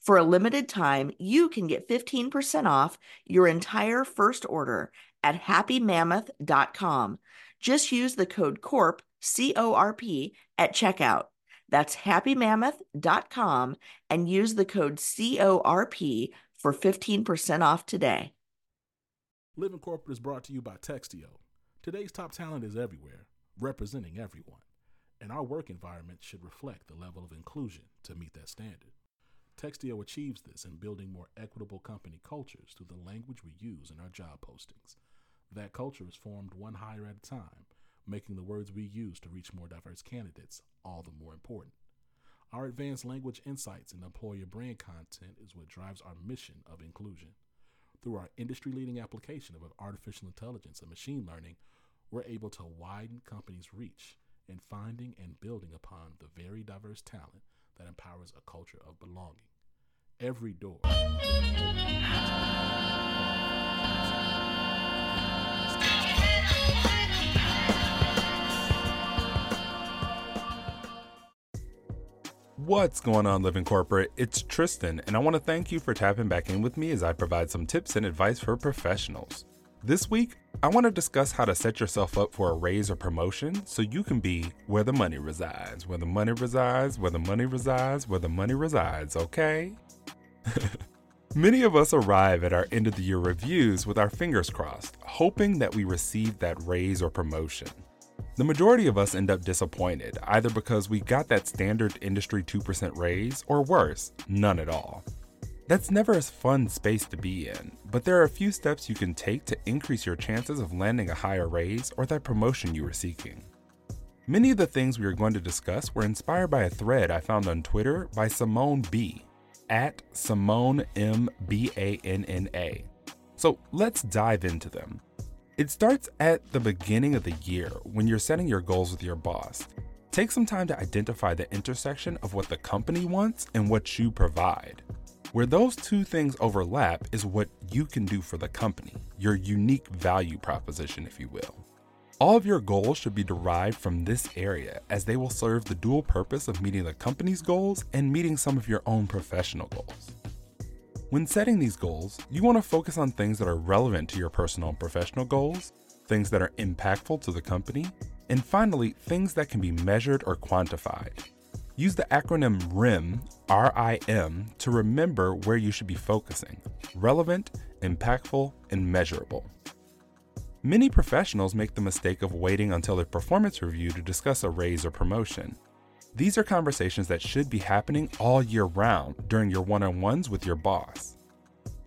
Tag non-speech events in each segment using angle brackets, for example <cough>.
For a limited time, you can get 15% off your entire first order at happymammoth.com. Just use the code CORP, C O R P, at checkout. That's happymammoth.com and use the code CORP for 15% off today. Living Corporate is brought to you by Textio. Today's top talent is everywhere, representing everyone, and our work environment should reflect the level of inclusion to meet that standard. Textio achieves this in building more equitable company cultures through the language we use in our job postings. That culture is formed one hire at a time, making the words we use to reach more diverse candidates all the more important. Our advanced language insights and employer brand content is what drives our mission of inclusion. Through our industry leading application of artificial intelligence and machine learning, we're able to widen companies' reach in finding and building upon the very diverse talent that empowers a culture of belonging. Every door. What's going on, Living Corporate? It's Tristan, and I want to thank you for tapping back in with me as I provide some tips and advice for professionals. This week, I want to discuss how to set yourself up for a raise or promotion so you can be where the money resides, where the money resides, where the money resides, where the money resides, okay? <laughs> Many of us arrive at our end of the year reviews with our fingers crossed, hoping that we receive that raise or promotion. The majority of us end up disappointed, either because we got that standard industry 2% raise, or worse, none at all. That's never a fun space to be in, but there are a few steps you can take to increase your chances of landing a higher raise or that promotion you were seeking. Many of the things we are going to discuss were inspired by a thread I found on Twitter by Simone B, at Simone M B A N N A. So let's dive into them. It starts at the beginning of the year when you're setting your goals with your boss. Take some time to identify the intersection of what the company wants and what you provide. Where those two things overlap is what you can do for the company, your unique value proposition, if you will. All of your goals should be derived from this area as they will serve the dual purpose of meeting the company's goals and meeting some of your own professional goals. When setting these goals, you want to focus on things that are relevant to your personal and professional goals, things that are impactful to the company, and finally, things that can be measured or quantified. Use the acronym RIM, R I M, to remember where you should be focusing relevant, impactful, and measurable. Many professionals make the mistake of waiting until a performance review to discuss a raise or promotion. These are conversations that should be happening all year round during your one on ones with your boss.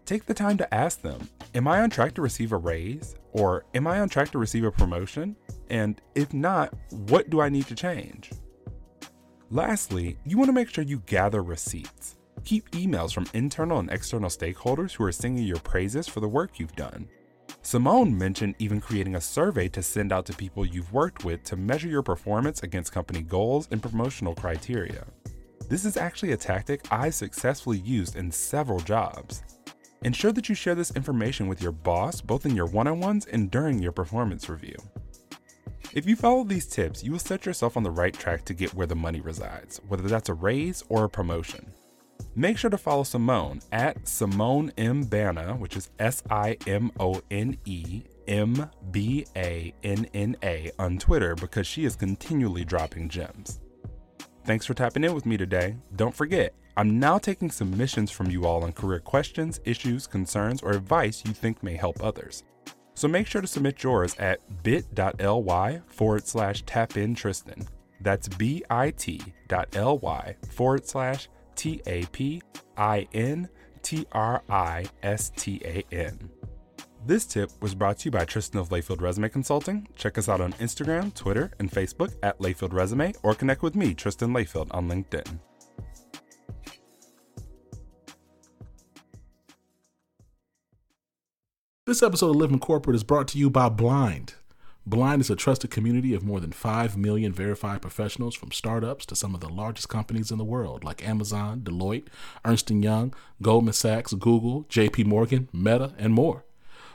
Take the time to ask them Am I on track to receive a raise? Or am I on track to receive a promotion? And if not, what do I need to change? Lastly, you want to make sure you gather receipts. Keep emails from internal and external stakeholders who are singing your praises for the work you've done. Simone mentioned even creating a survey to send out to people you've worked with to measure your performance against company goals and promotional criteria. This is actually a tactic I successfully used in several jobs. Ensure that you share this information with your boss both in your one on ones and during your performance review. If you follow these tips, you will set yourself on the right track to get where the money resides, whether that's a raise or a promotion. Make sure to follow Simone at Simone M. Banna, which is S I M O N E M B A N N A on Twitter because she is continually dropping gems. Thanks for tapping in with me today. Don't forget, I'm now taking submissions from you all on career questions, issues, concerns, or advice you think may help others. So make sure to submit yours at bit.ly forward slash tap in Tristan. That's bit.ly forward slash T A P I N T R I S T A N. This tip was brought to you by Tristan of Layfield Resume Consulting. Check us out on Instagram, Twitter, and Facebook at Layfield Resume or connect with me, Tristan Layfield, on LinkedIn. This episode of Living Corporate is brought to you by Blind. Blind is a trusted community of more than 5 million verified professionals from startups to some of the largest companies in the world like Amazon, Deloitte, Ernst & Young, Goldman Sachs, Google, JP Morgan, Meta, and more.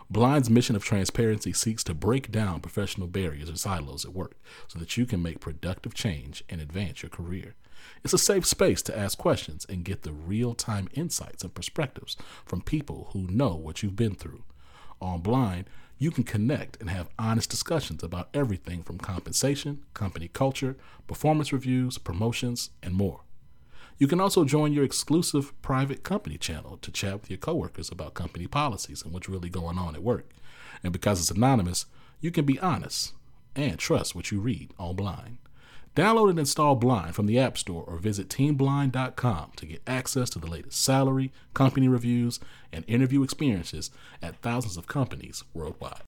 Blind's mission of transparency seeks to break down professional barriers and silos at work so that you can make productive change and advance your career. It's a safe space to ask questions and get the real time insights and perspectives from people who know what you've been through. On Blind, you can connect and have honest discussions about everything from compensation, company culture, performance reviews, promotions, and more. You can also join your exclusive private company channel to chat with your coworkers about company policies and what's really going on at work. And because it's anonymous, you can be honest and trust what you read on Blind. Download and install Blind from the App Store or visit teamblind.com to get access to the latest salary, company reviews, and interview experiences at thousands of companies worldwide.